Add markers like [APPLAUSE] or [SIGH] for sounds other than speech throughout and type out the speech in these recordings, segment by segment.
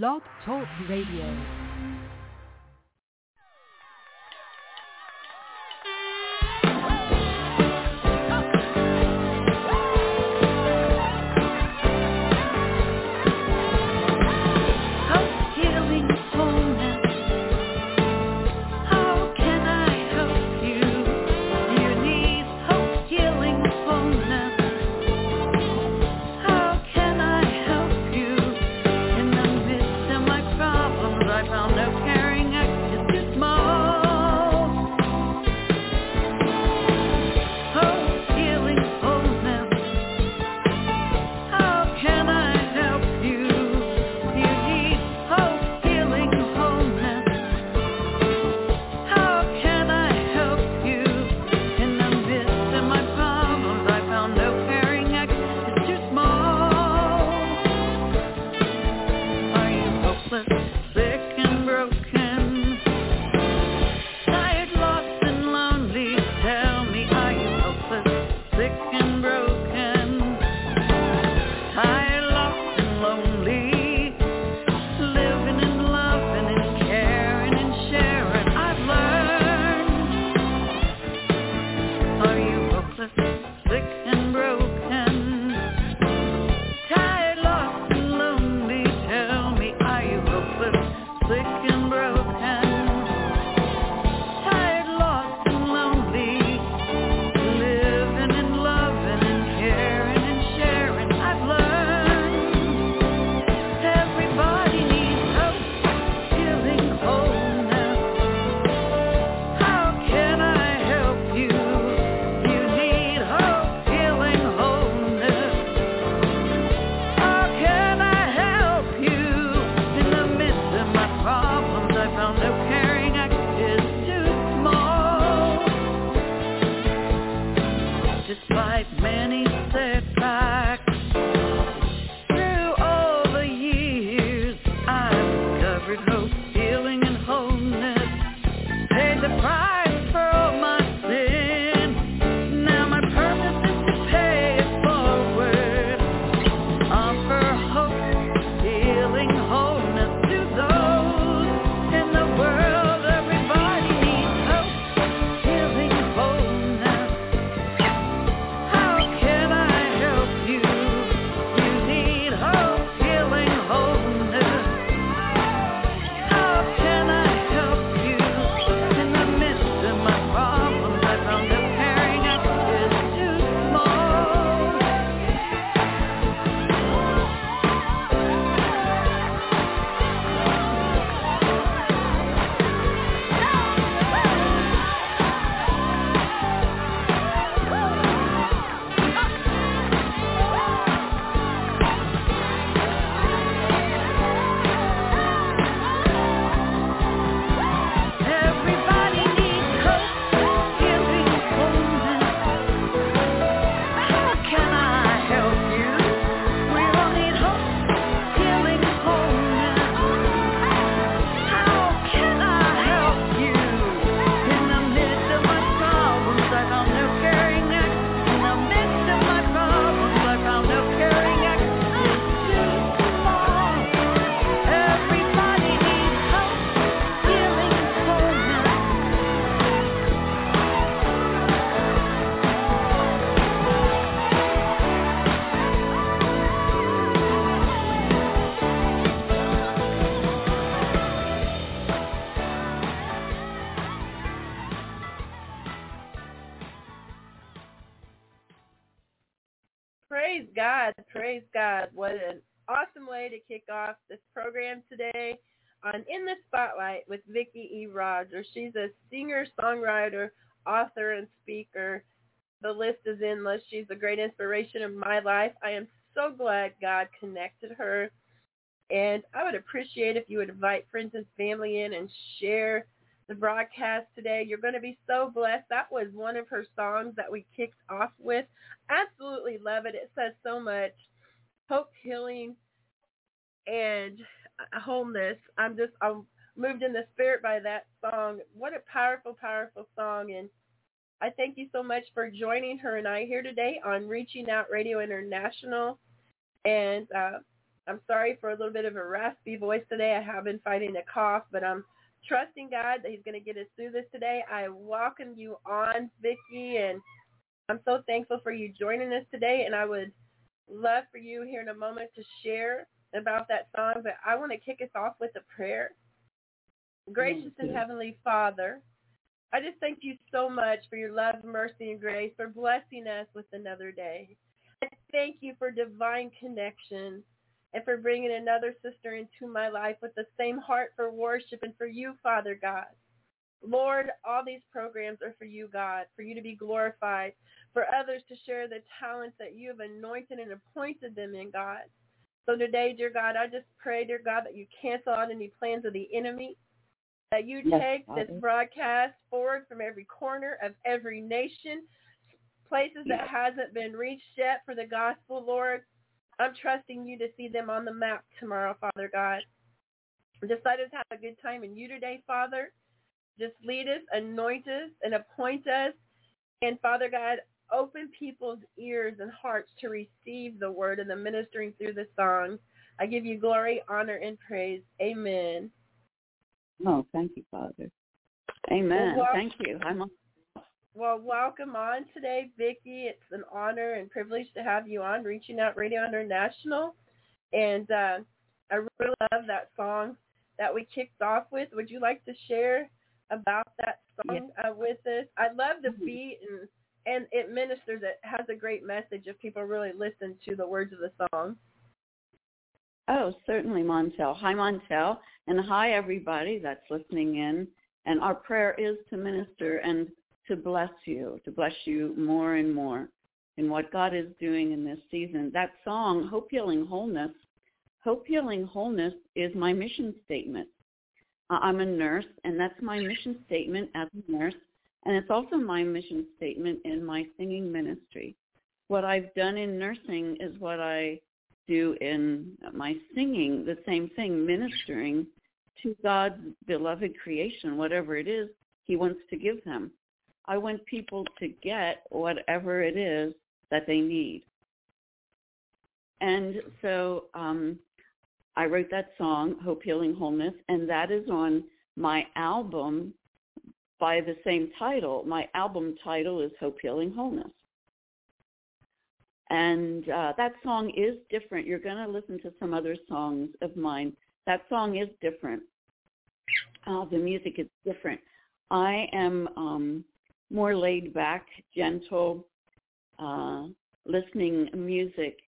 Blog Talk Radio. God. Praise God. What an awesome way to kick off this program today on In the Spotlight with Vicki E. Rogers. She's a singer, songwriter, author, and speaker. The list is endless. She's a great inspiration in my life. I am so glad God connected her. And I would appreciate if you would invite friends and family in and share the broadcast today. You're going to be so blessed. That was one of her songs that we kicked off with. Absolutely love it. It says so much. Hope, healing, and wholeness. I'm just I'm moved in the spirit by that song. What a powerful, powerful song. And I thank you so much for joining her and I here today on Reaching Out Radio International. And uh, I'm sorry for a little bit of a raspy voice today. I have been fighting a cough, but I'm trusting God that He's going to get us through this today. I welcome you on, Vicki, and I'm so thankful for you joining us today. And I would love for you here in a moment to share about that song, but I want to kick us off with a prayer. Gracious and Heavenly Father, I just thank you so much for your love, mercy, and grace, for blessing us with another day. I thank you for divine connection and for bringing another sister into my life with the same heart for worship and for you, Father God. Lord, all these programs are for you, God, for you to be glorified, for others to share the talents that you have anointed and appointed them in, God. So today, dear God, I just pray, dear God, that you cancel out any plans of the enemy, that you Yes, take Father. this broadcast forward from every corner of every nation, places that hasn't been reached yet for the gospel, Lord. I'm trusting you to see them on the map tomorrow, Father God. Just let us have a good time in you today, Father. Just lead us, anoint us, and appoint us. And Father God, open people's ears and hearts to receive the word and the ministering through the song. I give you glory, honor, and praise. Amen. Oh, thank you, Father. Amen. Well, thank you. I'm. Well, welcome on today, Vicki. It's an honor and privilege to have you on Reaching Out Radio International. And uh, I really love that song that we kicked off with. Would you like to share about that song uh, with us? I love the Mhm. beat and and it ministers. It has a great message if people really listen to the words of the song. Oh, certainly, Montel. Hi, Montel. And hi, everybody that's listening in. And our prayer is to minister and to bless you, to bless you more and more in what God is doing in this season. That song, Hope Healing Wholeness, Hope Healing Wholeness is my mission statement. Uh, I'm a nurse, and that's my mission statement as a nurse. And it's also my mission statement in my singing ministry. What I've done in nursing is what I do in my singing, the same thing, ministering to God's beloved creation, whatever it is he wants to give them. I want people to get whatever it is that they need. And so um, I wrote that song, Hope Healing Wholeness, and that is on my album by the same title. My album title is Hope Healing Wholeness. And uh, that song is different. You're going to listen to some other songs of mine. That song is different. Uh, the music is different. I am um, more laid back, gentle, uh, listening music.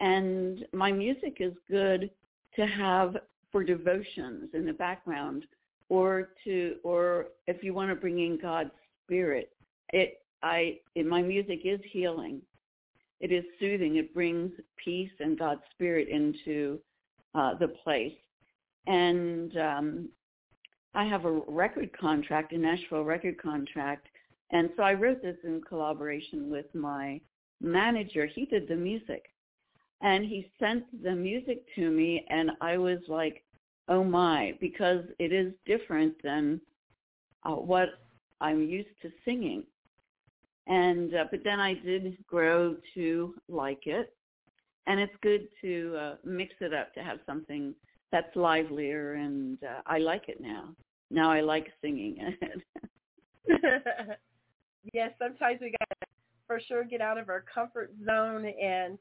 And my music is good to have for devotions in the background or to or if you want to bring in God's spirit. It I my music is healing. It is soothing. It brings peace and God's spirit into uh, the place. And um, I have a record contract, a Nashville record contract, and so I wrote this in collaboration with my manager. He did the music, and he sent the music to me, and I was like, "Oh my!" Because it is different than uh, what I'm used to singing. And uh, but then I did grow to like it, and it's good to uh, mix it up to have something that's livelier, and uh, I like it now. Now I like singing it. [LAUGHS] yes, sometimes we got to for sure get out of our comfort zone, and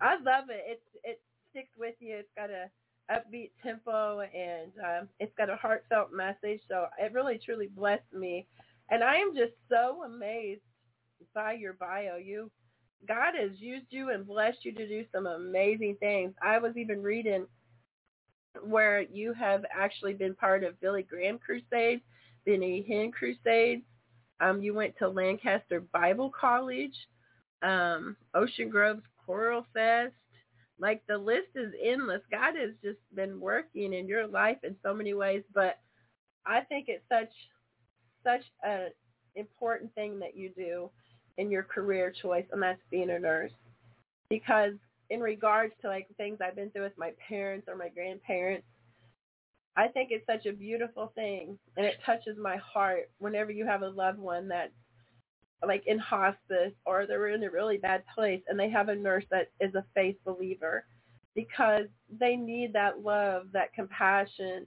I love it. It it sticks with you. It's got a upbeat tempo, and um, it's got a heartfelt message. So it really truly blessed me, and I am just so amazed by your bio. You God has used you and blessed you to do some amazing things. I was even reading where you have actually been part of Billy Graham Crusade, Benny Hinn Crusades. Um, you went to Lancaster Bible College, um, Ocean Grove's Choral Fest. Like the list is endless. God has just been working in your life in so many ways, but I think it's such such an important thing that you do in your career choice, and that's being a nurse. Because in regards to like things I've been through with my parents or my grandparents, I think it's such a beautiful thing and it touches my heart whenever you have a loved one that's like in hospice or they're in a really bad place and they have a nurse that is a faith believer because they need that love, that compassion.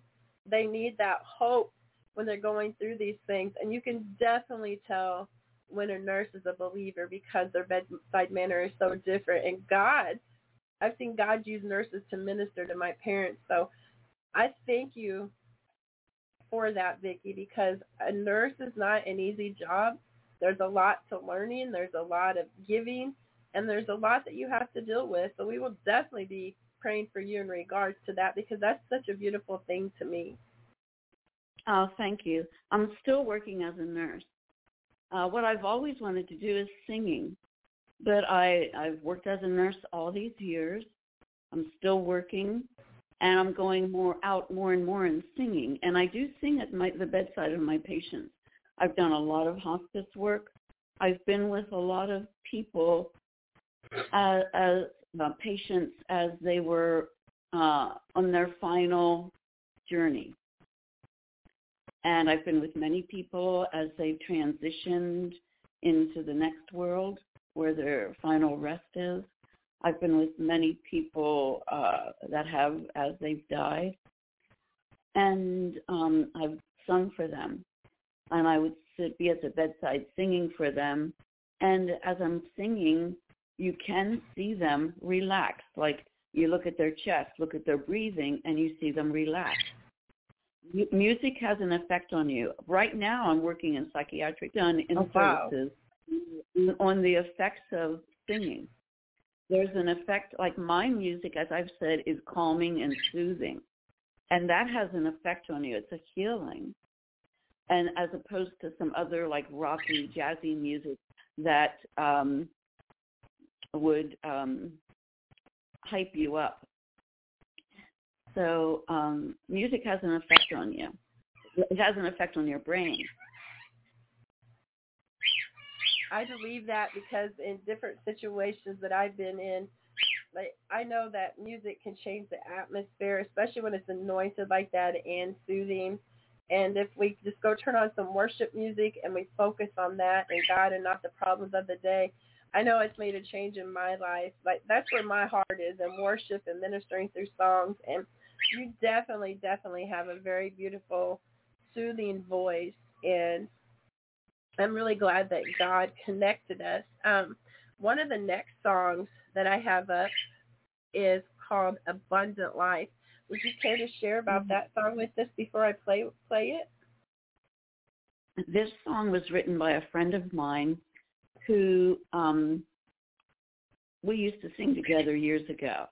They need that hope when they're going through these things. And you can definitely tell when a nurse is a believer because their bedside manner is so different. And God, I've seen God use nurses to minister to my parents. So I thank you for that, Vicki, because a nurse is not an easy job. There's a lot to learning. There's a lot of giving and there's a lot that you have to deal with. So we will definitely be praying for you in regards to that because that's such a beautiful thing to me. Oh, thank you. I'm still working as a nurse. Uh, what I've always wanted to do is singing, but I I've worked as a nurse all these years. I'm still working, and I'm going more out more and more in singing. And I do sing at my, the bedside of my patients. I've done a lot of hospice work. I've been with a lot of people as, as uh, patients as they were uh, on their final journey. And I've been with many people as they've transitioned into the next world where their final rest is. I've been with many people uh, that have as they've died. And um, I've sung for them. And I would sit, be at the bedside singing for them. And as I'm singing, you can see them relax. Like you look at their chest, look at their breathing, and you see them relax. music has an effect on you. Right now, I'm working in psychiatric done in oh, wow. services on the effects of singing. There's an effect, like my music, as I've said, is calming and soothing. And that has an effect on you. It's a healing. And as opposed to some other like rocky, jazzy music that um, would um, hype you up. So um, music has an effect on you. It has an effect on your brain. I believe that because in different situations that I've been in, like I know that music can change the atmosphere, especially when it's anointed like that and soothing. And if we just go turn on some worship music and we focus on that and God and not the problems of the day, I know it's made a change in my life. Like that's where my heart is in worship and ministering through songs. And you definitely, definitely have a very beautiful, soothing voice. And I'm really glad that God connected us. Um, one of the next songs that I have up is called Abundant Life. Would you care to share about mm-hmm. that song with us before I play play it? This song was written by a friend of mine who um, we used to sing together years ago.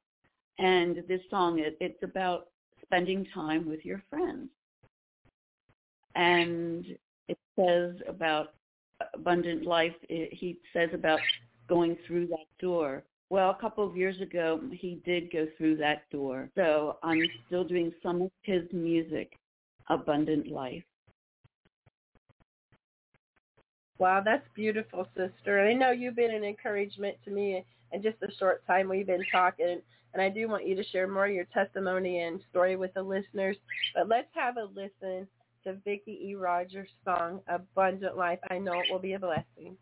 And this song, it, it's about spending time with your friends. And it says about abundant life, it, he says about going through that door. Well, a couple of years ago, he did go through that door. So I'm still doing some of his music, Abundant Life. Wow, that's beautiful, sister. And I know you've been an encouragement to me in just a short time we've been talking. And I do want you to share more of your testimony and story with the listeners. But let's have a listen to Vicki E. Rogers' song, Abundant Life. I know it will be a blessing.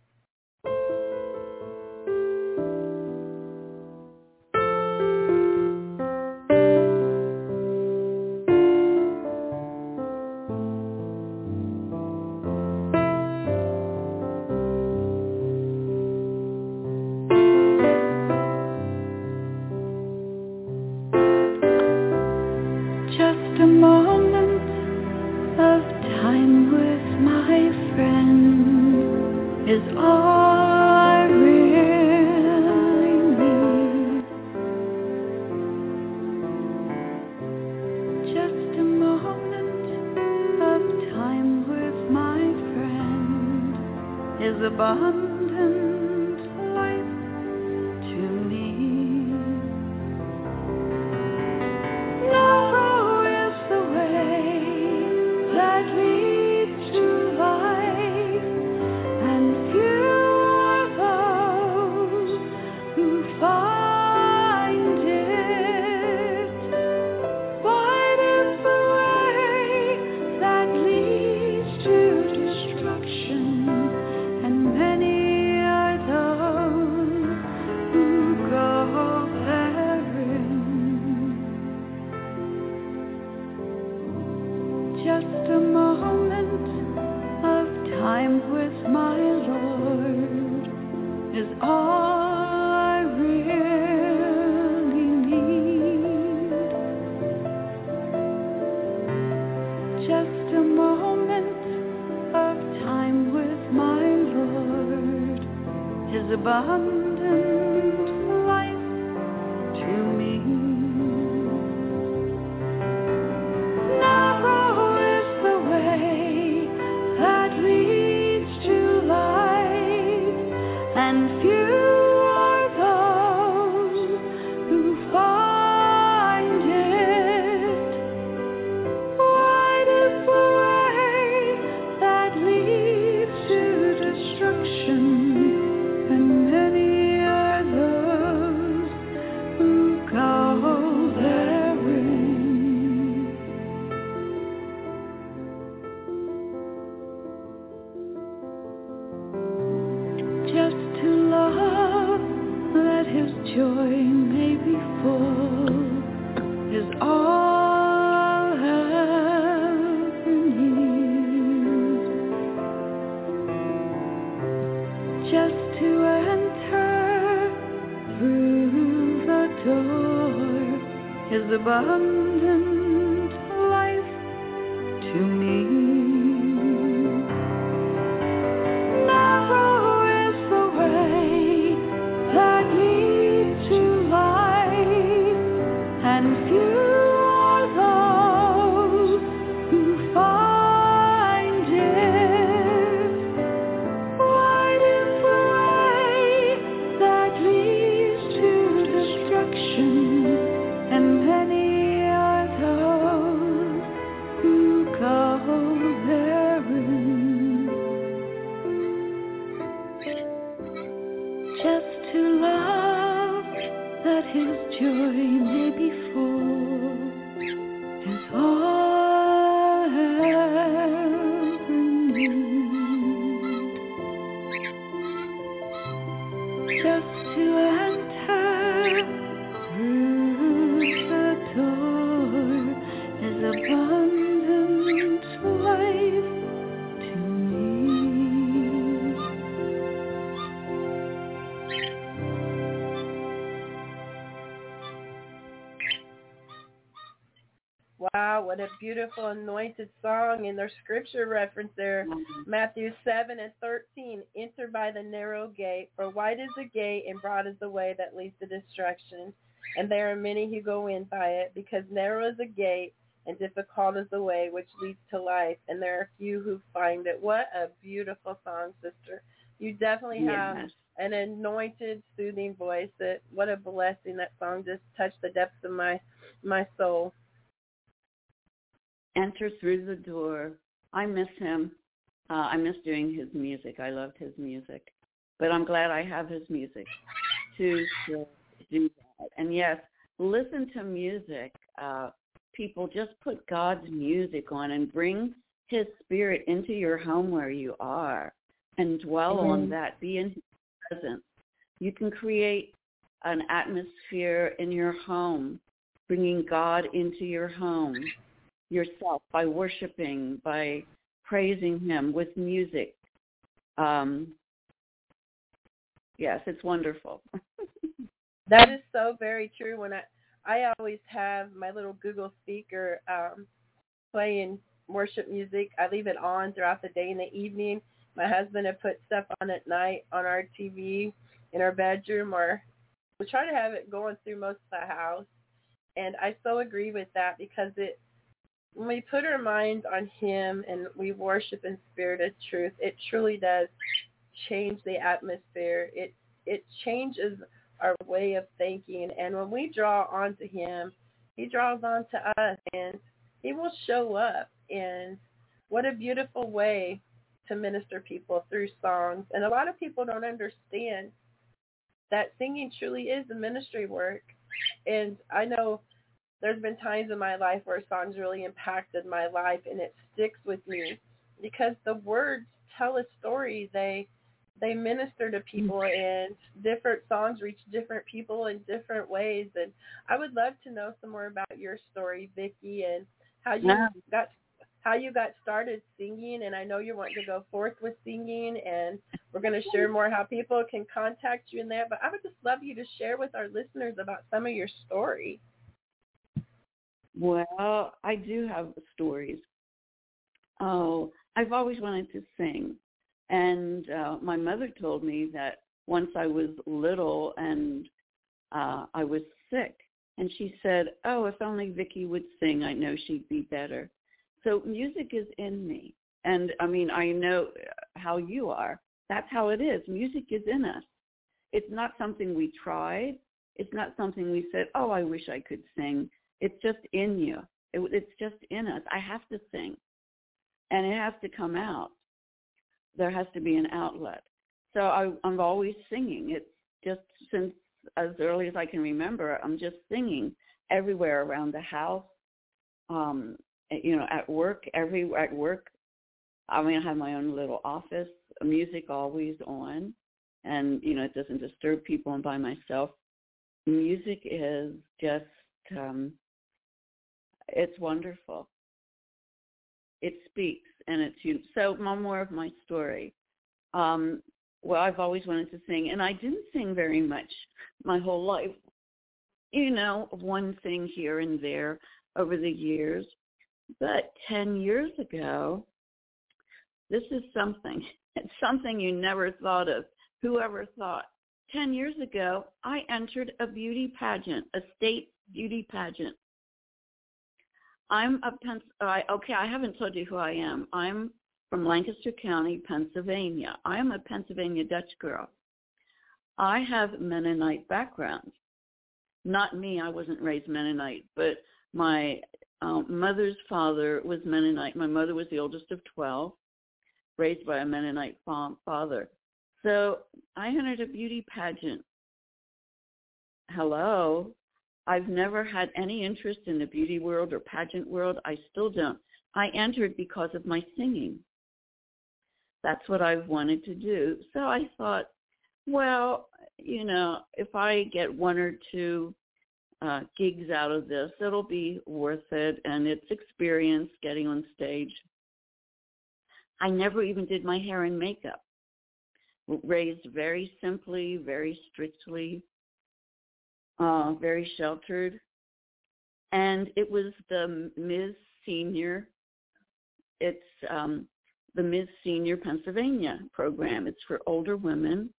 What a beautiful anointed song and their scripture reference there. Matthew 7 and 13, enter by the narrow gate, for wide is the gate and broad is the way that leads to destruction. And there are many who go in by it, because narrow is the gate and difficult is the way which leads to life, and there are few who find it. What a beautiful song, sister. You definitely have Yes. an anointed, soothing voice. That what a blessing that song just touched the depths of my my soul. Enter through the door. I miss him. Uh, I miss doing his music. I loved his music, but I'm glad I have his music to, to do that. And yes, listen to music. Uh, people just put God's music on and bring His Spirit into your home where you are, and dwell on Mhm. that. Be in His presence. You can create an atmosphere in your home, bringing God into your home yourself by worshiping, by praising him with music. Um, yes, it's wonderful. [LAUGHS] That is so very true. When I I always have my little Google speaker um, playing worship music. I leave it on throughout the day and the evening. My husband had put stuff on at night on our TV in our bedroom, or we try to have it going through most of the house. And I so agree with that because it when we put our minds on Him and we worship in spirit of truth, it truly does change the atmosphere. It it changes our way of thinking. And when we draw onto him, he draws onto us and he will show up. And what a beautiful way to minister people through songs. And a lot of people don't understand that singing truly is a ministry work. And I know there's been times in my life where songs really impacted my life and it sticks with me because the words tell a story. They they minister to people mm. and different songs reach different people in different ways and I would love to know some more about your story, Vicki, and how you Yeah. got how you got started singing, and I know you're wanting to go forth with singing, and we're going to share more how people can contact you in there. But I would just love you to share with our listeners about some of your story. Well, I do have stories. Oh, I've always wanted to sing. And uh, my mother told me that once I was little and uh, I was sick, and she said, "Oh, if only Vicki would sing, I know she'd be better." So music is in me, and I mean, I know how you are. That's how it is. Music is in us. It's not something we tried. It's not something we said, "Oh, I wish I could sing." It's just in you. It, it's just in us. I have to sing, and it has to come out. There has to be an outlet. So I, I'm always singing. It's just since as early as I can remember, I'm just singing everywhere around the house, um, you know, at work, every at work. I mean, I have my own little office, music always on, and you know, it doesn't disturb people. I'm by myself. Music is just, um, it's wonderful. It speaks, and it's you. So, more of my story. Um, well, I've always wanted to sing, and I didn't sing very much my whole life. You know, one thing here and there over the years. But 10 years ago, this is something. [LAUGHS] It's something you never thought of. Whoever thought? 10 years ago, I entered a beauty pageant, a state beauty pageant. I'm a Pens- I, okay, I haven't told you who I am. I'm from Lancaster County, Pennsylvania. I am a Pennsylvania Dutch girl. I have Mennonite background. Not me, I wasn't raised Mennonite, but my um, mother's father was Mennonite. My mother was the oldest of 12, raised by a Mennonite fa- father. So I entered a beauty pageant. Hello. I've never had any interest in the beauty world or pageant world. I still don't. I entered because of my singing that's what I've wanted to do. So I thought, well, you know, if I get one or two uh, gigs out of this, it'll be worth it, and it's experience getting on stage. I never even did my hair and makeup. Raised very simply, very strictly, uh, very sheltered. And it was the Ms. Senior. It's um, the Ms. Senior Pennsylvania program. It's for older women,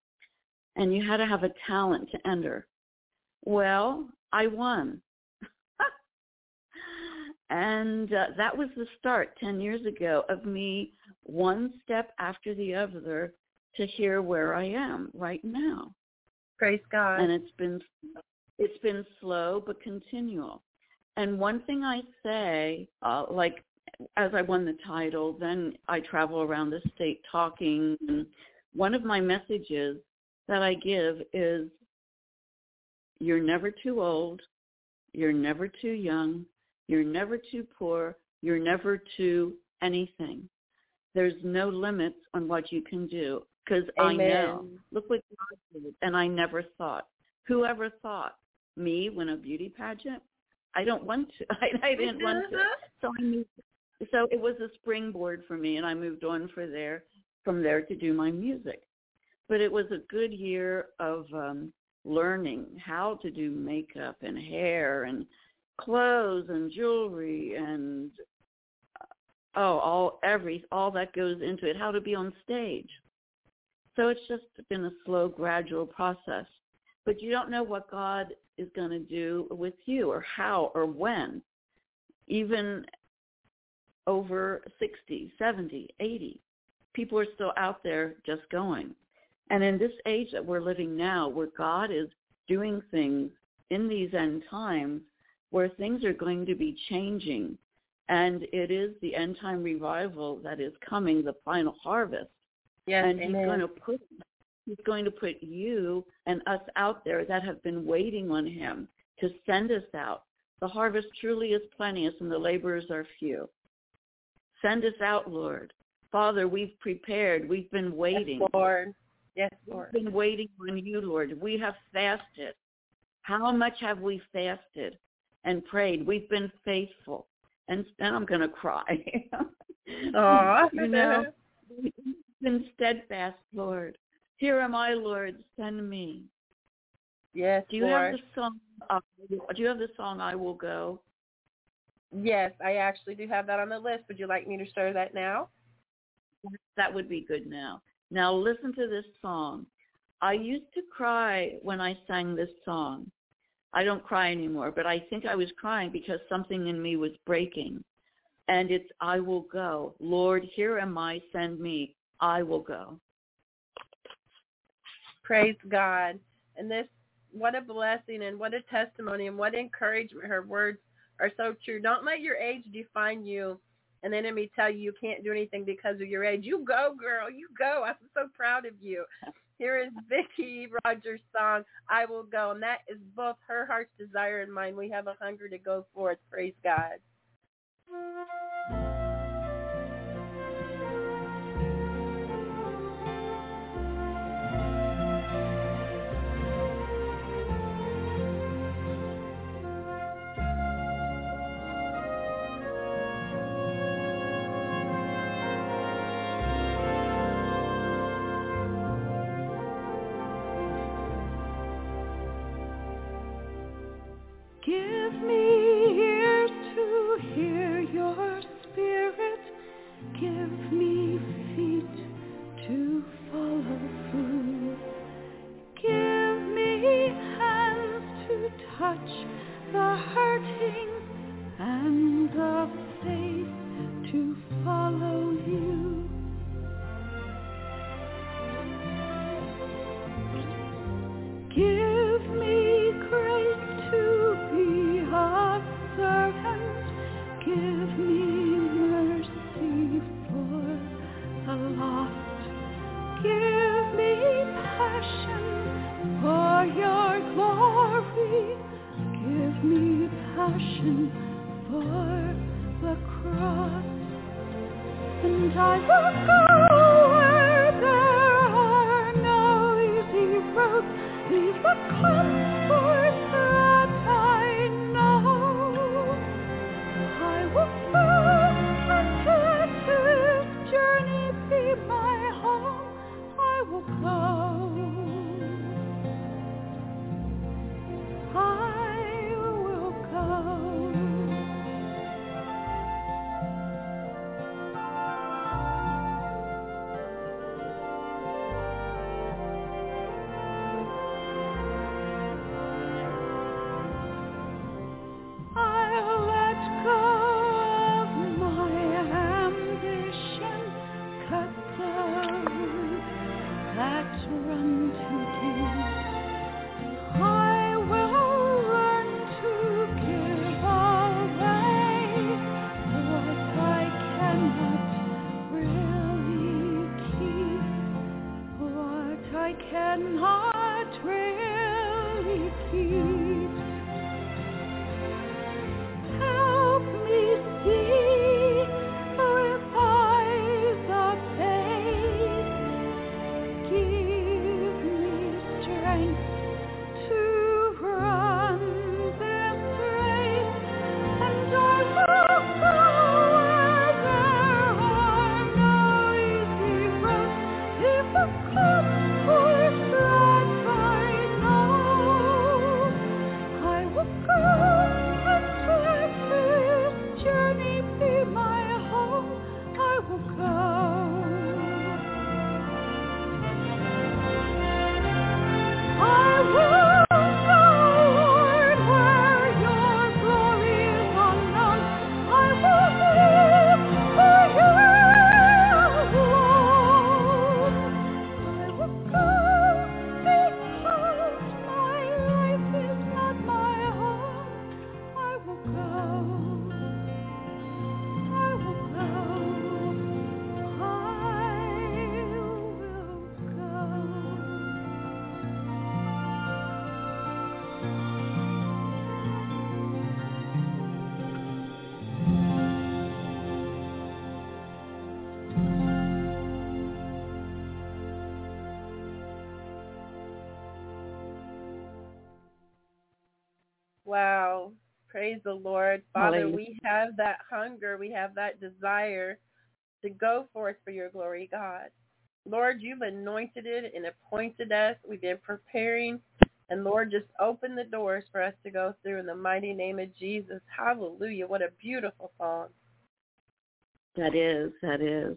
and you had to have a talent to enter. Well, I won. [LAUGHS] and uh, that was the start 10 years ago of me one step after the other to hear where I am right now. Praise God. And it's been it's been slow but continual. And one thing I say, uh, like as I won the title, then I travel around the state talking. And one of my messages that I give is you're never too old, you're never too young, you're never too poor, you're never too anything. There's no limits on what you can do because I know. Look what God did, and I never thought. Whoever thought me win a beauty pageant? I don't want to. [LAUGHS] I, I didn't want to. So I moved so it was a springboard for me and I moved on for there from there to do my music. But it was a good year of um learning how to do makeup and hair and clothes and jewelry and uh, oh all every all that goes into it how to be on stage so it's just been a slow gradual process but you don't know what god is going to do with you or how or when even over 60, 70, 80. People are still out there just going. And in this age that we're living now, where God is doing things in these end times, where things are going to be changing, and it is the end time revival that is coming, the final harvest. Yes, and amen. he's going to put he's going to put you and us out there that have been waiting on him to send us out. The harvest truly is plenteous and the laborers are few. Send us out, Lord. Father, we've prepared. We've been waiting. Yes, Lord. Yes, Lord. We've been waiting on you, Lord. We have fasted. How much have we fasted and prayed? We've been faithful. And then I'm going to cry. [LAUGHS] Aw. you know, been steadfast, Lord. Here am I, Lord. Send me. Yes, Do you Lord. have the song? Uh, do you have the song "I Will Go"? Yes, I actually do have that on the list. Would you like me to share that now? That would be good now. Now listen to this song. I used to cry when I sang this song. I don't cry anymore, but I think I was crying because something in me was breaking. And it's I will go. Lord, here am I, send me. I will go. Praise God. And this, what a blessing and what a testimony and what encouragement. Her words are so true. Don't let your age define you. An enemy tell you you can't do anything because of your age. You go, girl. You go. I'm so proud of you. Here is Vicki Rogers' song, I Will Go. And that is both her heart's desire and mine. We have a hunger to go forth. Praise God. Wow. Praise the Lord. Father, Hallelujah. we have that hunger. We have that desire to go forth for your glory, God. Lord, you've anointed it and appointed us. We've been preparing. And Lord, just open the doors for us to go through in the mighty name of Jesus. Hallelujah. What a beautiful song. That is, that is.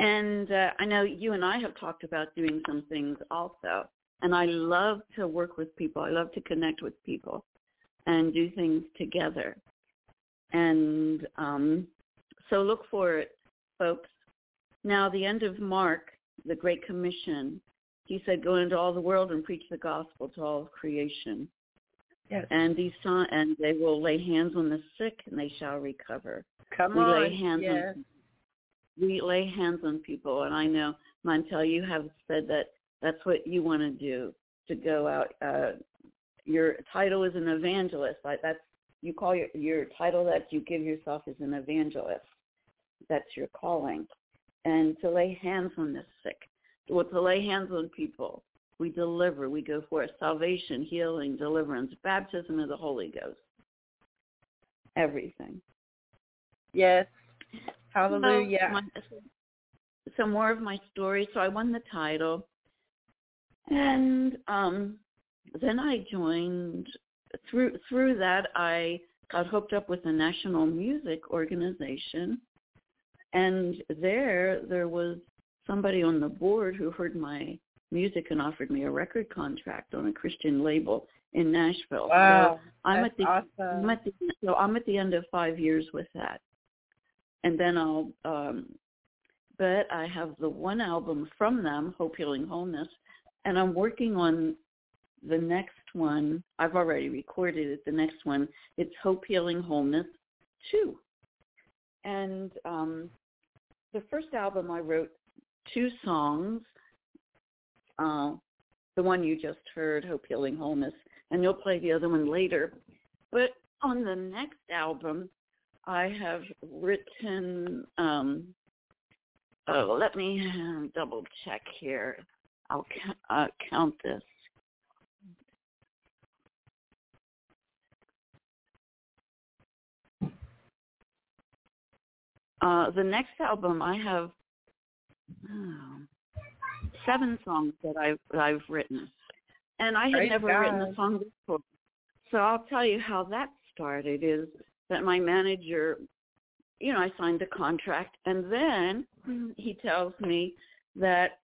And uh, I know you and I have talked about doing some things also. And I love to work with people. I love to connect with people and do things together. And um, so look for it, folks. Now, the end of Mark, the Great Commission, he said, go into all the world and preach the gospel to all of creation. Yes. And these son- and they will lay hands on the sick and they shall recover. Come we on. lay hands yes. on we lay hands on people and I know Montel you have said that that's what you want to do to go out uh your title is an evangelist. Like that's you call your your title that you give yourself is an evangelist. That's your calling. And to lay hands on the sick. Well, to lay hands on people. We deliver. We go for. Salvation, healing, deliverance, baptism of the Holy Ghost. Everything. Yes. Hallelujah. So, my, more of my story. So I won the title. And um then I joined through through that I got hooked up with the National Music Organization and there there was somebody on the board who heard my music and offered me a record contract on a Christian label in Nashville. Wow. So I'm That's at the awesome. I'm at the so I'm at the end of five years with that. And then I'll um but I have the one album from them, Hope Healing Wholeness, and I'm working on the next one. I've already recorded it. The next one, it's Hope Healing Wholeness 2. And um the first album I wrote two songs. Uh, the one you just heard, Hope Healing Wholeness, and you'll play the other one later. But on the next album, I have written. Um, oh, let me double check here. I'll uh, count this. Uh, the next album, I have oh, seven songs that I've that I've written, and I had Praise never written a song before. So I'll tell you how that started. Is that my manager, you know, I signed the contract, and then he tells me that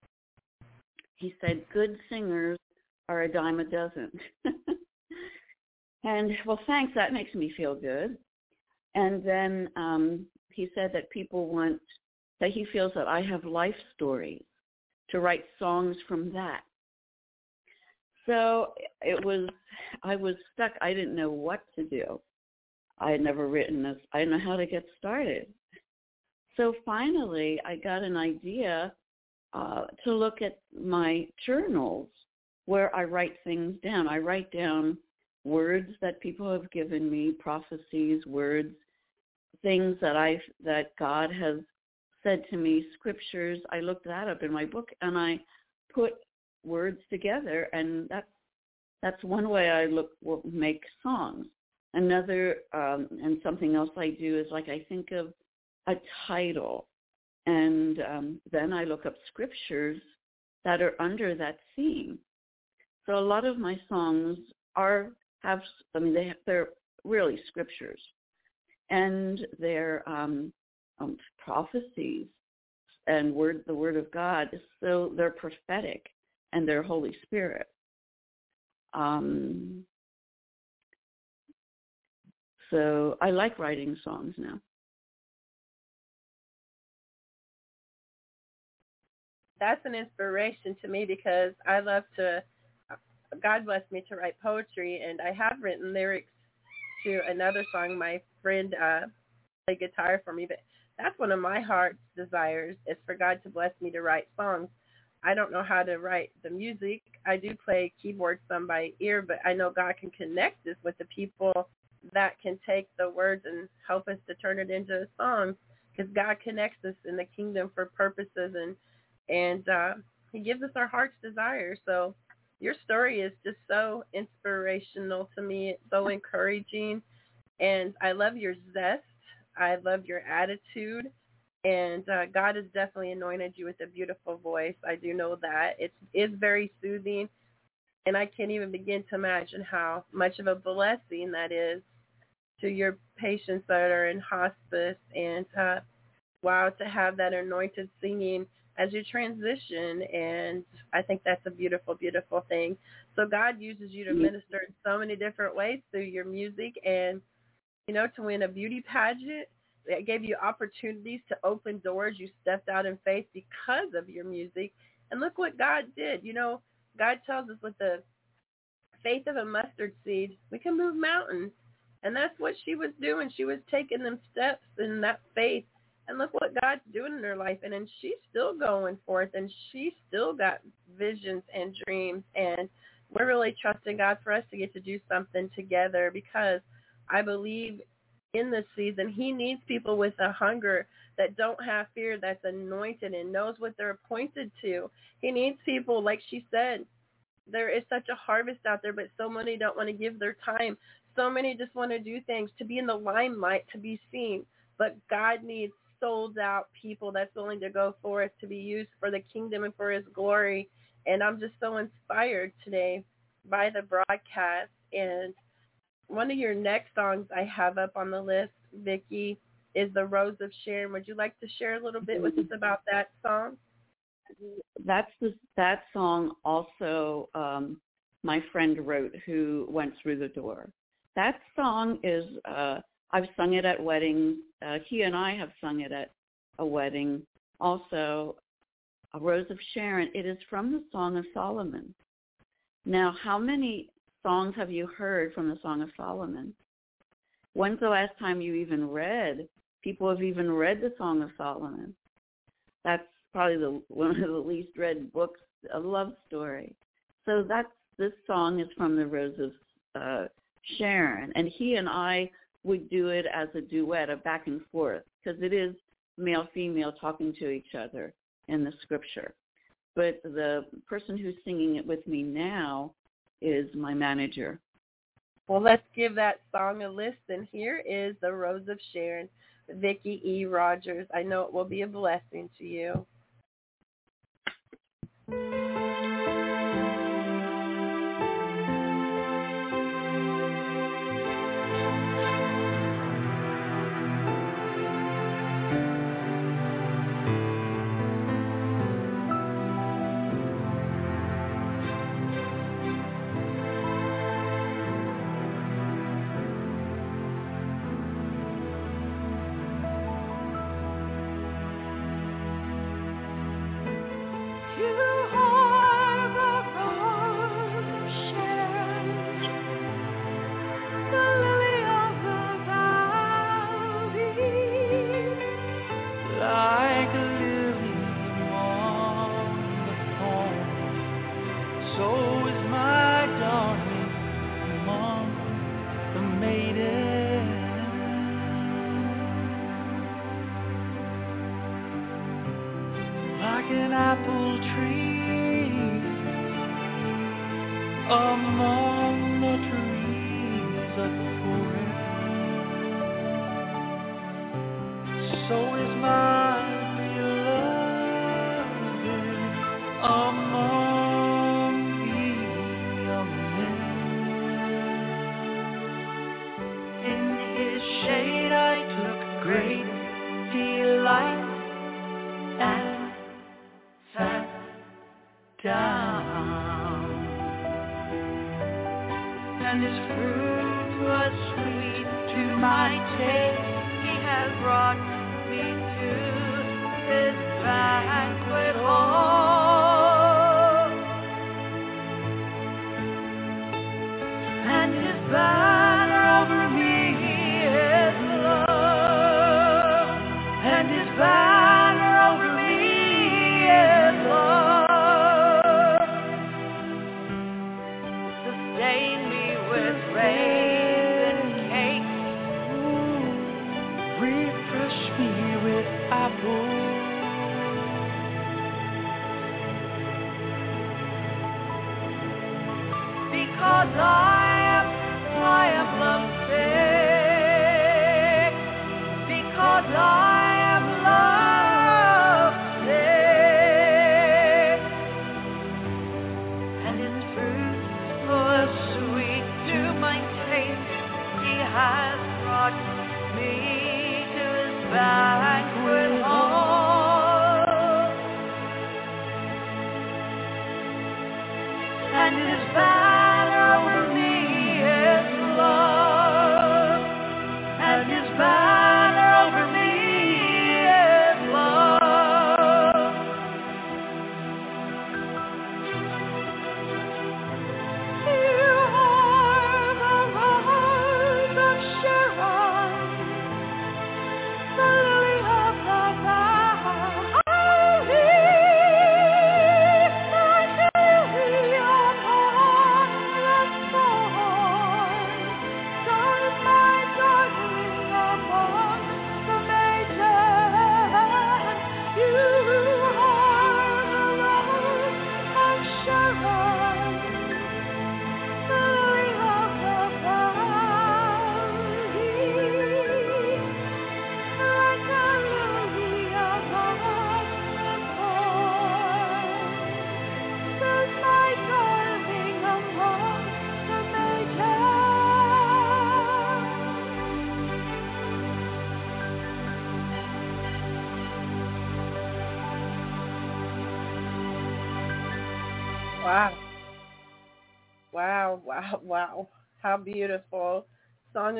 he said good singers are a dime a dozen. [LAUGHS] and well, thanks. That makes me feel good. And then um, he said that people want that he feels that I have life stories to write songs from that. So it was I was stuck. I didn't know what to do. I had never written this. I didn't know how to get started. So finally, I got an idea uh, to look at my journals where I write things down. I write down words that people have given me, prophecies, words, things that I that God has said to me, scriptures. I looked that up in my book and I put words together, and that's that's one way I look make songs. Another um, and something else I do is like I think of a title, and um, then I look up scriptures that are under that theme. So a lot of my songs are have I mean they they're really scriptures, and they're um, um, prophecies and word the word of God. So they're prophetic and they're Holy Spirit. Um, so I like writing songs now. That's an inspiration to me because I love to. God blessed me to write poetry, and I have written lyrics to another song. My friend uh, played guitar for me, but that's one of my heart's desires is for God to bless me to write songs. I don't know how to write the music. I do play keyboard some by ear, but I know God can connect us with the people that can take the words and help us to turn it into a song because God connects us in the kingdom for purposes and and uh, he gives us our heart's desire. So your story is just so inspirational to me. So encouraging. And I love your zest. I love your attitude. And uh, God has definitely anointed you with a beautiful voice. I do know that. It's very soothing and I can't even begin to imagine how much of a blessing that is to your patients that are in hospice and uh, wow to have that anointed singing as you transition and I think that's a beautiful beautiful thing. So God uses you to mm-hmm. minister in so many different ways through your music and you know to win a beauty pageant that gave you opportunities to open doors you stepped out in faith because of your music and look what God did. You know, God tells us with the faith of a mustard seed, we can move mountains. And that's what she was doing. She was taking them steps in that faith. And look what God's doing in her life. And then she's still going forth and she still got visions and dreams. And we're really trusting God for us to get to do something together because I believe in this season he needs people with a hunger that don't have fear, that's anointed and knows what they're appointed to. He needs people, like she said, there is such a harvest out there, but so many don't want to give their time. So many just want to do things to be in the limelight, to be seen. But God needs sold out people that's willing to go forth to be used for the kingdom and for his glory. And I'm just so inspired today by the broadcast. And one of your next songs I have up on the list, Vicki, is The Rose of Sharon. Would you like to share a little bit with us about that song? That's the, that song also um, my friend wrote who went through the door. That song is, uh, I've sung it at weddings. Uh, he and I have sung it at a wedding. Also, A Rose of Sharon, it is from the Song of Solomon. Now, how many songs have you heard from the Song of Solomon? When's the last time you even read? People have even read the Song of Solomon. That's probably the one of the least read books, a love story. So that's this song is from the Rose of uh, Sharon, and he and I would do it as a duet, a back and forth, because it is male female talking to each other in the scripture. But the person who's singing it with me now is my manager. Well, let's give that song a listen. Here is The Rose of Sharon, Vicki E. Rogers. I know it will be a blessing to. You Because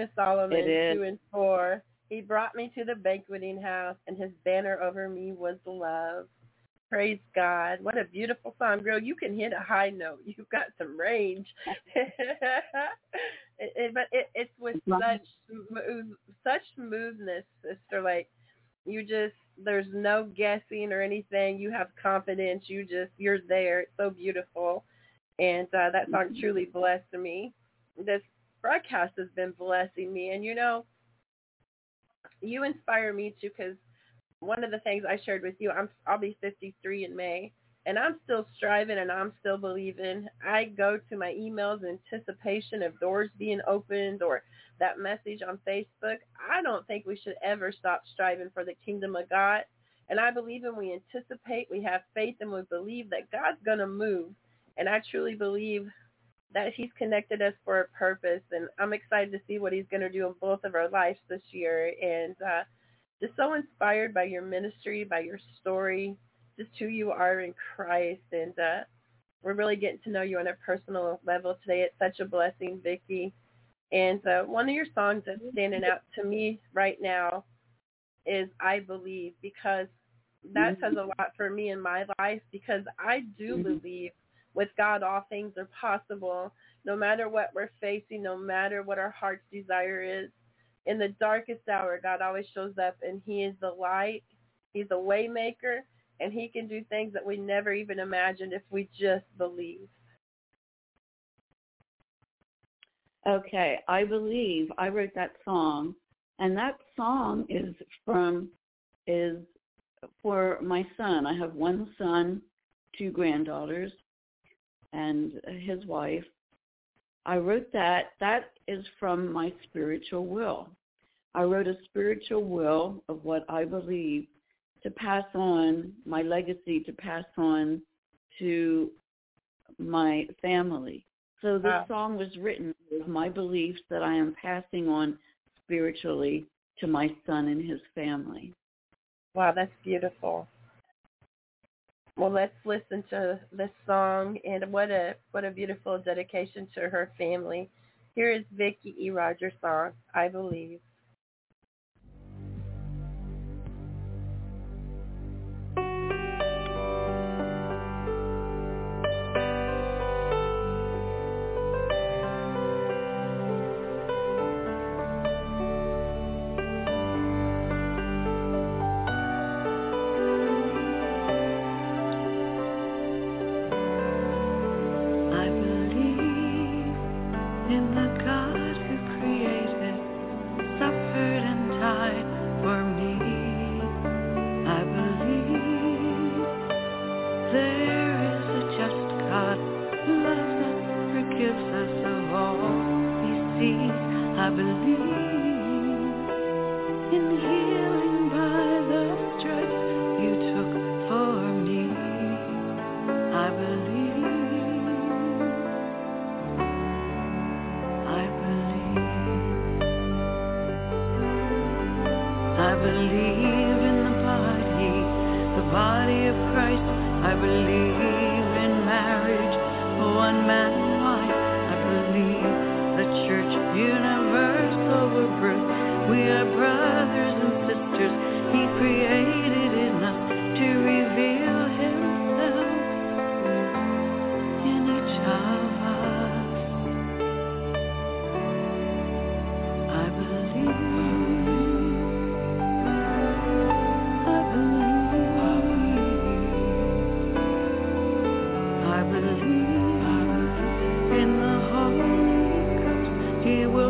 of Solomon 2 and 4. He brought me to the banqueting house, and his banner over me was love. Praise God. What a beautiful song. Girl, you can hit a high note. [LAUGHS] You've got some range. [LAUGHS] it, it, but it, it's with such smooth, such smoothness, sister. Like, you just, there's no guessing or anything. You have confidence. You just, you're there. It's so beautiful. And uh, that song truly blessed me. This broadcast has been blessing me. And you know, you inspire me too because one of the things I shared with you, I'm I'll be 53 in May, and I'm still striving and I'm still believing. I go to my emails in anticipation of doors being opened or that message on Facebook. I don't think we should ever stop striving for the kingdom of God. And I believe when we anticipate, we have faith and we believe that God's going to move. And I truly believe that he's connected us for a purpose. And I'm excited to see what he's going to do in both of our lives this year. And uh, just so inspired by your ministry, by your story, just who you are in Christ. And uh, we're really getting to know you on a personal level today. It's such a blessing, Vicki. And uh, one of your songs that's standing out to me right now is I Believe because that says a lot for me in my life because I do believe with God all things are possible no matter what we're facing, no matter what our heart's desire is. In the darkest hour, God always shows up and he is the light. He's a way maker and he can do things that we never even imagined if we just believe. Okay, I believe I wrote that song, and that song is from is for my son. I have one son, two granddaughters, and his wife. I wrote that. That is from my spiritual will. I wrote a spiritual will of what I believe to pass on my legacy, to pass on to my family. So this Wow. song was written with my beliefs that I am passing on spiritually to my son and his family. Wow, that's beautiful. Well, let's listen to this song and what a what a beautiful dedication to her family. Here is Vicki E. Rogers' song, I Believe.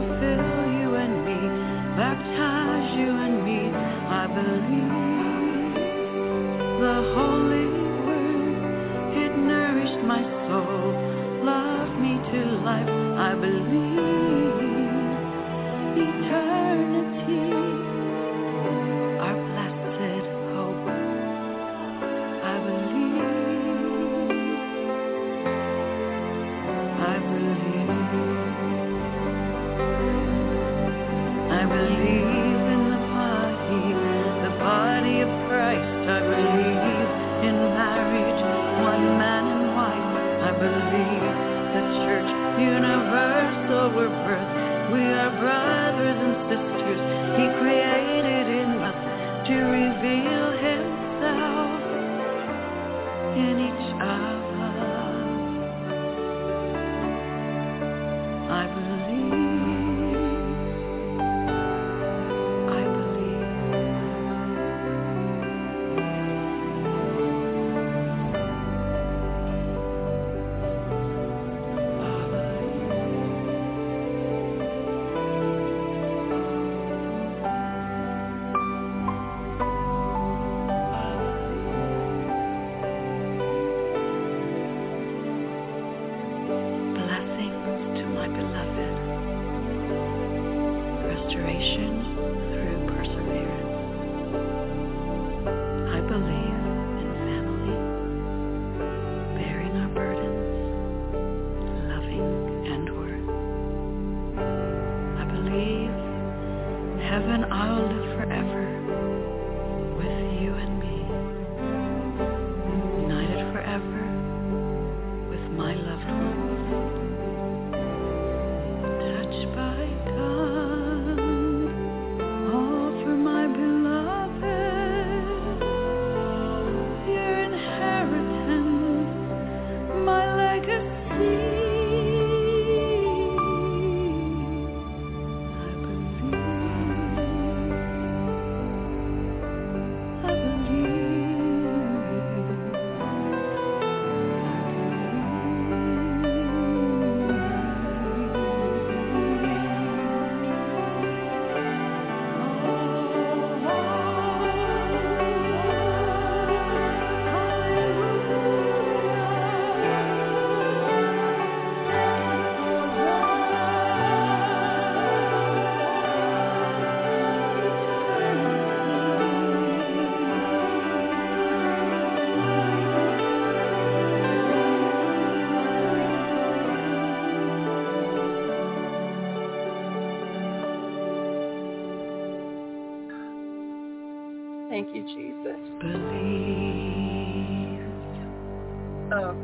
Fill you and me, baptize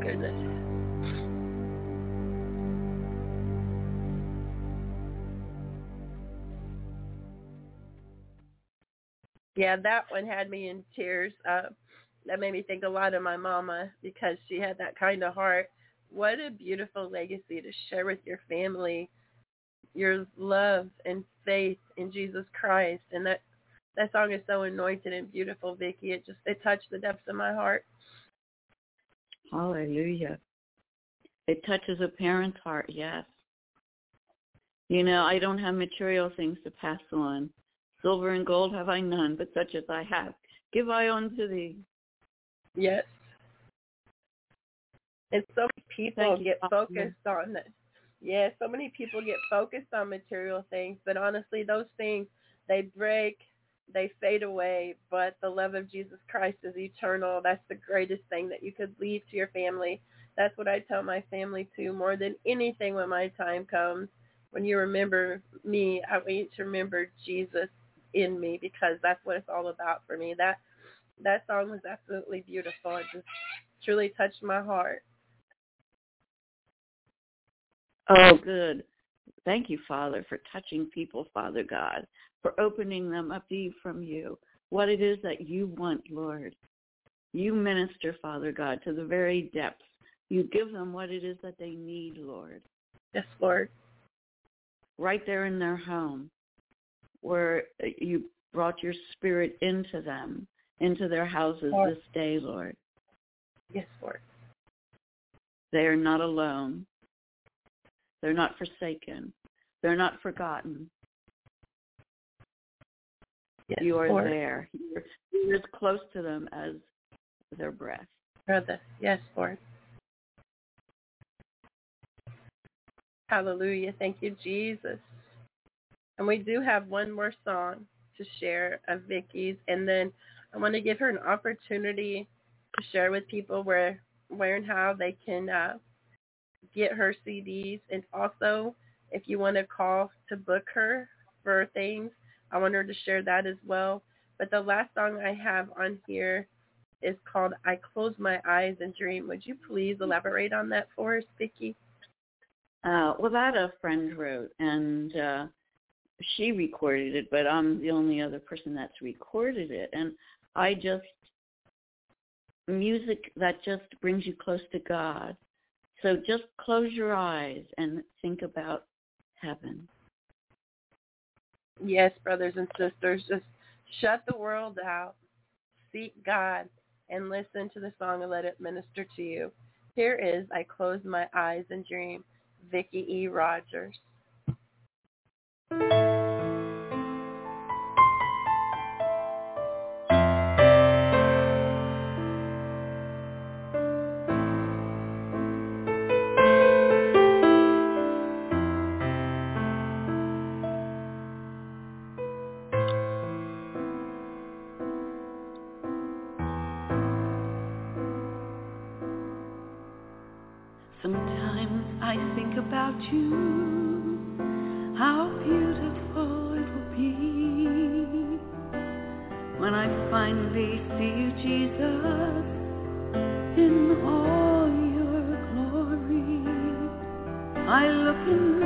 Goodness. Yeah, that one had me in tears. Uh, that made me think a lot of my mama because she had that kind of heart. What a beautiful legacy to share with your family, your love and faith in Jesus Christ. And that that song is so anointed and beautiful, Vicki. It just it touched the depths of my heart. Hallelujah. It touches a parent's heart, yes. You know, I don't have material things to pass on. Silver and gold have I none, but such as I have, give I unto thee. Yes. And so many people get focused on it. Yeah, so many people get focused on material things, but honestly, those things they break, they fade away. But the love of Jesus Christ is eternal. That's the greatest thing that you could leave to your family. That's what I tell my family too. More than anything, when my time comes, when you remember me, I want you to remember Jesus in me because that's what it's all about for me. That that song was absolutely beautiful. It just truly touched my heart. Oh, good. Thank you, Father, for touching people, Father God, for opening them up to you from you. What it is that you want, Lord. You minister, Father God, to the very depths. You give them what it is that they need, Lord. Yes, Lord. Right there in their home, where you brought your spirit into them, into their houses Lord. this day, Lord. Yes, Lord. They are not alone. They're not forsaken. They're not forgotten. Yes, you are Lord. there. You're, you're as close to them as their breath. Brother. Yes, Lord. Hallelujah. Thank you, Jesus. And we do have one more song to share of Vicki's, and then I want to give her an opportunity to share with people where, where and how they can uh, get her CDs, and also if you want to call to book her for things, I want her to share that as well. But the last song I have on here is called "I Close My Eyes and Dream." Would you please elaborate on that for us, Vicki? Uh, well, that a friend wrote, and uh, she recorded it, but I'm the only other person that's recorded it. And I just, music that just brings you close to God. So just close your eyes and think about heaven. Yes, brothers and sisters, just shut the world out, seek God, and listen to the song and let it minister to you. Here is I Close My Eyes and Dream, Vicki E. Rogers. You, how beautiful it will be when I finally see you, Jesus, in all your glory. I look into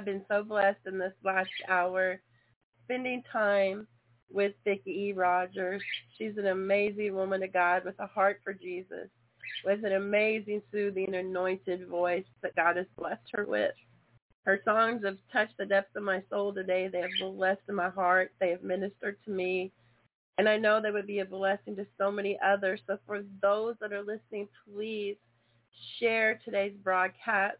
have been so blessed in this last hour spending time with Vicki E. Rogers. She's an amazing woman of God with a heart for Jesus, with an amazing, soothing, anointed voice that God has blessed her with. Her songs have touched the depths of my soul today. They have blessed my heart. They have ministered to me. And I know they would be a blessing to so many others. So for those that are listening, please share today's broadcast.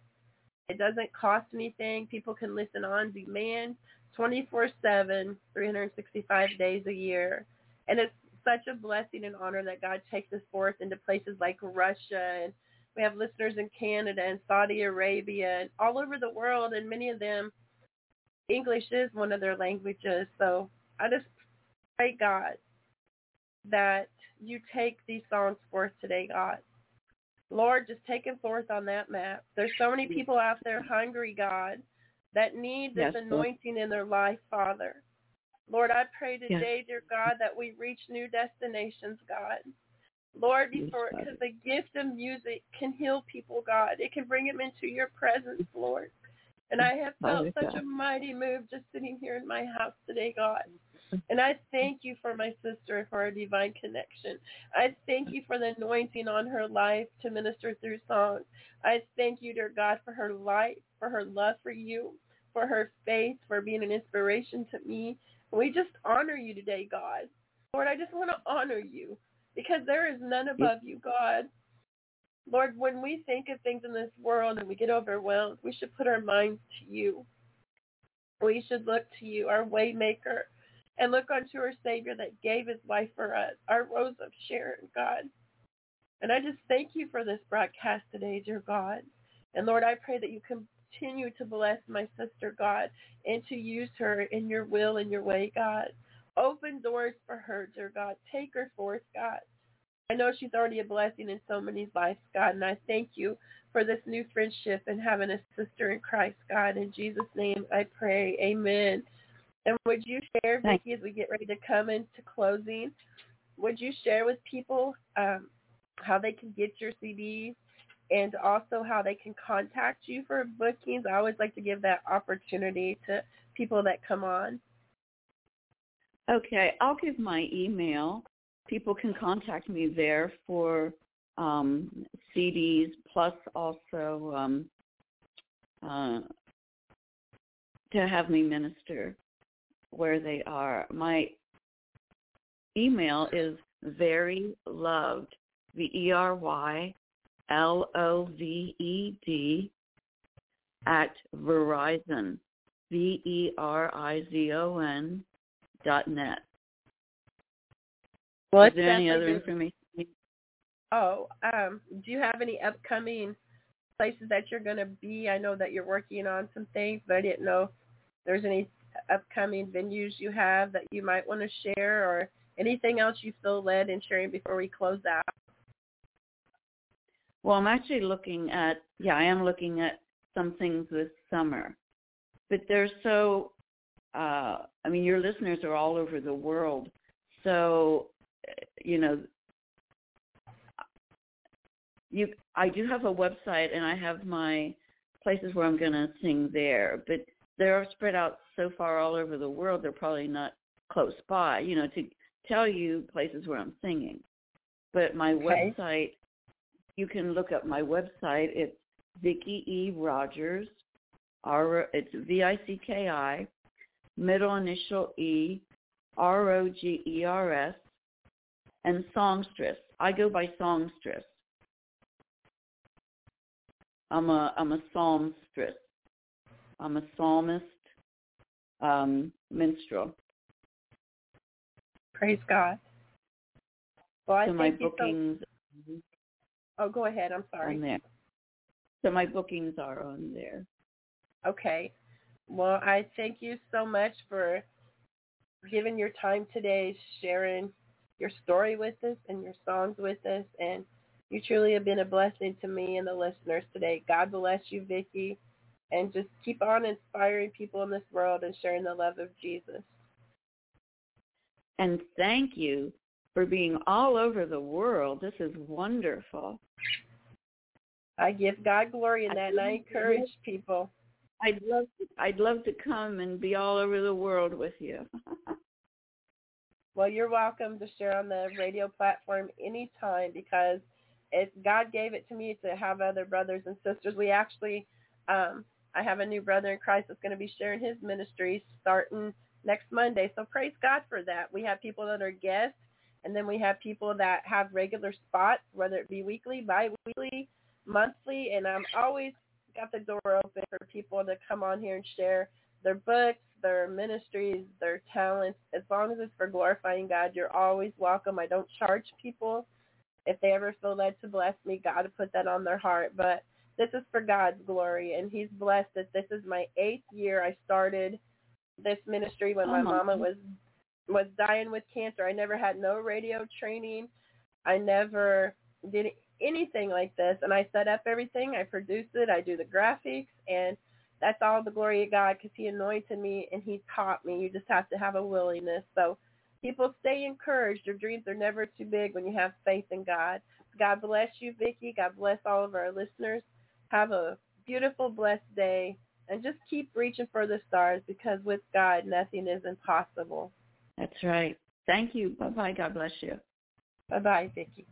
It doesn't cost anything. People can listen on demand 24-7, 365 days a year. And it's such a blessing and honor that God takes us forth into places like Russia and we have listeners in Canada and Saudi Arabia and all over the world and many of them English is one of their languages. So I just pray God that you take these songs forth today, God. Lord, just take them forth on that map. There's so many people out there hungry, God, that need this Yes, Lord. anointing in their life, Father. Lord, I pray today, dear God, that we reach new destinations, God. Lord, Yes, before because the gift of music can heal people, God. It can bring them into your presence, Lord. And I have felt Father such God. a mighty move just sitting here in my house today, God. And I thank you for my sister for our divine connection. I thank you for the anointing on her life to minister through song. I thank you, dear God, for her life, for her love for you, for her faith, for being an inspiration to me. We just honor you today, God. Lord, I just want to honor you because there is none above you, God. Lord, when we think of things in this world and we get overwhelmed, we should put our minds to you. We should look to you, our waymaker, and look unto our Savior that gave his life for us, our Rose of Sharon, God. And I just thank you for this broadcast today, dear God. And Lord, I pray that you continue to bless my sister, God, and to use her in your will and your way, God. Open doors for her, dear God. Take her forth, God. I know she's already a blessing in so many lives, God, and I thank you for this new friendship and having a sister in Christ, God. In Jesus' name I pray. Amen. And would you share, Vicki, as we get ready to come into closing, would you share with people um, how they can get your CDs and also how they can contact you for bookings? I always like to give that opportunity to people that come on. Okay, I'll give my email. People can contact me there for um, CDs plus also um, uh, to have me minister where they are. My email is very loved, V E R Y L O V E D at Verizon, V E R I Z O N dot net. Well, Is there any other information? Oh, um, do you have any upcoming places that you're going to be? I know that you're working on some things, but I didn't know if there's any upcoming venues you have that you might want to share or anything else you feel led in sharing before we close out. Well, I'm actually looking at, yeah, I am looking at some things this summer. But they're so, uh, I mean, your listeners are all over the world. So, uh, you know, you, I do have a website and I have my places where I'm going to sing there, but they're spread out so far all over the world, they're probably not close by, you know, to tell you places where I'm singing. But my Okay. website, you can look up my website. It's Vicki E. Rogers. R, it's V-I-C-K-I, middle initial E, R-O-G-E-R-S, and songstress. I go by songstress. I'm a I'm a psalmstress. I'm a psalmist, um, minstrel. Praise God. Well, I so my you so. bookings Oh, go ahead. I'm sorry. on there. So my bookings are on there. Okay. Well, I thank you so much for giving your time today, sharing your story with us and your songs with us. And you truly have been a blessing to me and the listeners today. God bless you, Vicki. And just keep on inspiring people in this world and sharing the love of Jesus. And thank you for being all over the world. This is wonderful. I give God glory in I that, and I encourage people. I'd love to, I'd love to come and be all over the world with you. Well, you're welcome to share on the radio platform anytime because if God gave it to me to have other brothers and sisters. We actually, um, I have a new brother in Christ that's going to be sharing his ministry starting next Monday. So praise God for that. We have people that are guests, and then we have people that have regular spots, whether it be weekly, bi-weekly, monthly, and I'm always got the door open for people to come on here and share their books, their ministries, their talents. As long as it's for glorifying God, you're always welcome. I don't charge people. If they ever feel led to bless me, God will put that on their heart. But this is for God's glory, and He's blessed that this is my eighth year. I started this ministry when Oh, my mama was was dying with cancer. I never had no radio training. I never did anything like this, and I set up everything. I produce it. I do the graphics, and that's all the glory of God because He anointed me and He taught me. You just have to have a willingness. So people stay encouraged. Your dreams are never too big when you have faith in God. God bless you, Vicki. God bless all of our listeners. Have a beautiful, blessed day, and just keep reaching for the stars because with God, nothing is impossible. That's right. Thank you. Bye bye. God bless you. Bye-bye, Vicki.